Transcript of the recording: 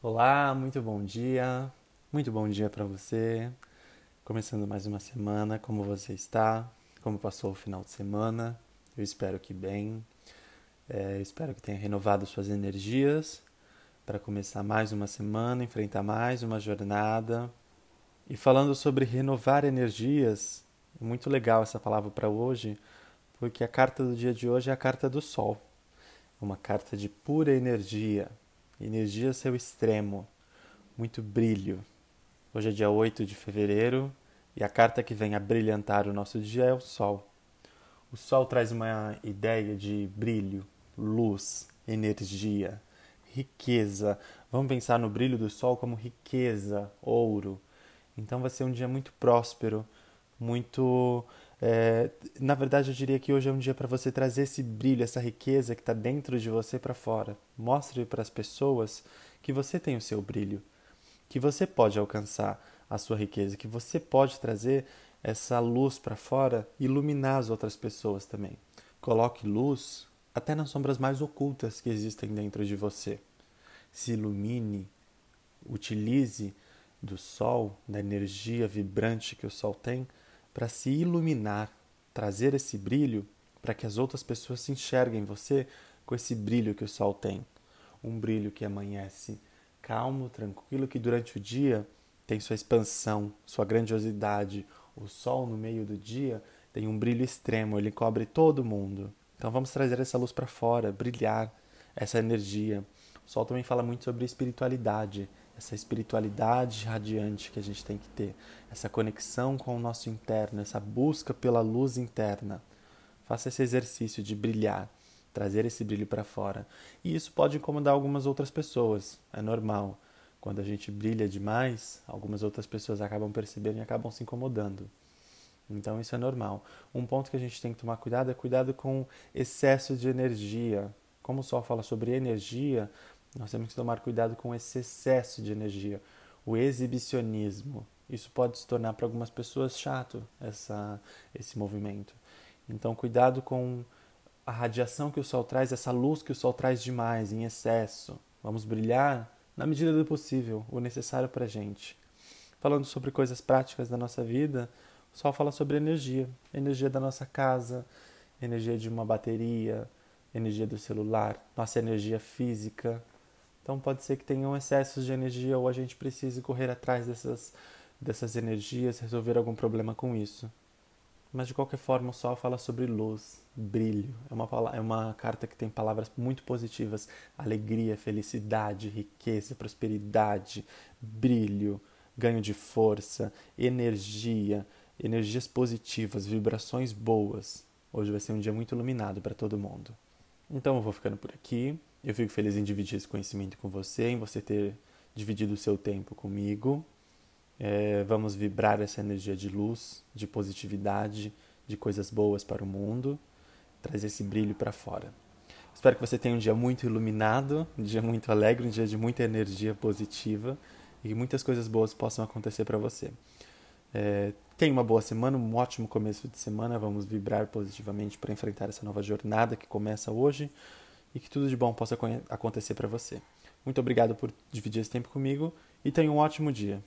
Olá, muito bom dia. Muito bom dia para você. Começando mais uma semana, como você está? Como passou o final de semana? Eu espero que bem. É, espero que tenha renovado suas energias para começar mais uma semana, enfrentar mais uma jornada. E falando sobre renovar energias, é muito legal essa palavra para hoje, porque a carta do dia de hoje é a carta do Sol, uma carta de pura energia, Energia seu extremo, muito brilho. Hoje é dia 8 de fevereiro e a carta que vem a brilhantar o nosso dia é o Sol. O Sol traz uma ideia de brilho, luz, energia, riqueza. Vamos pensar no brilho do Sol como riqueza, ouro. Então vai ser um dia muito próspero, muito é, na verdade, eu diria que hoje é um dia para você trazer esse brilho, essa riqueza que está dentro de você para fora. Mostre para as pessoas que você tem o seu brilho, que você pode alcançar a sua riqueza, que você pode trazer essa luz para fora e iluminar as outras pessoas também. Coloque luz até nas sombras mais ocultas que existem dentro de você. Se ilumine, utilize do sol, da energia vibrante que o sol tem para se iluminar, trazer esse brilho para que as outras pessoas se enxerguem você com esse brilho que o sol tem. Um brilho que amanhece calmo, tranquilo, que durante o dia tem sua expansão, sua grandiosidade. O sol no meio do dia tem um brilho extremo, ele cobre todo mundo. Então vamos trazer essa luz para fora, brilhar essa energia. O sol também fala muito sobre espiritualidade, essa espiritualidade radiante que a gente tem que ter, essa conexão com o nosso interno, essa busca pela luz interna. Faça esse exercício de brilhar, trazer esse brilho para fora. E isso pode incomodar algumas outras pessoas, é normal. Quando a gente brilha demais, algumas outras pessoas acabam percebendo e acabam se incomodando. Então isso é normal. Um ponto que a gente tem que tomar cuidado é cuidado com excesso de energia. Como o Sol fala sobre energia, nós temos que tomar cuidado com esse excesso de energia, o exibicionismo. Isso pode se tornar para algumas pessoas chato, essa, esse movimento. Então, cuidado com a radiação que o sol traz, essa luz que o sol traz demais, em excesso. Vamos brilhar na medida do possível, o necessário para a gente. Falando sobre coisas práticas da nossa vida, o sol fala sobre energia, energia da nossa casa, energia de uma bateria, energia do celular, nossa energia física, então pode ser que tenham excessos de energia ou a gente precise correr atrás dessas, dessas energias, resolver algum problema com isso. Mas de qualquer forma, o Sol fala sobre luz, brilho. É uma, é uma carta que tem palavras muito positivas: alegria, felicidade, riqueza, prosperidade, brilho, ganho de força, energia, energias positivas, vibrações boas. Hoje vai ser um dia muito iluminado para todo mundo. Então eu vou ficando por aqui. Eu fico feliz em dividir esse conhecimento com você, em você ter dividido o seu tempo comigo. É, vamos vibrar essa energia de luz, de positividade, de coisas boas para o mundo, trazer esse brilho para fora. Espero que você tenha um dia muito iluminado, um dia muito alegre, um dia de muita energia positiva e que muitas coisas boas possam acontecer para você. É, tenha uma boa semana, um ótimo começo de semana. Vamos vibrar positivamente para enfrentar essa nova jornada que começa hoje e que tudo de bom possa acontecer para você. Muito obrigado por dividir esse tempo comigo e tenha um ótimo dia.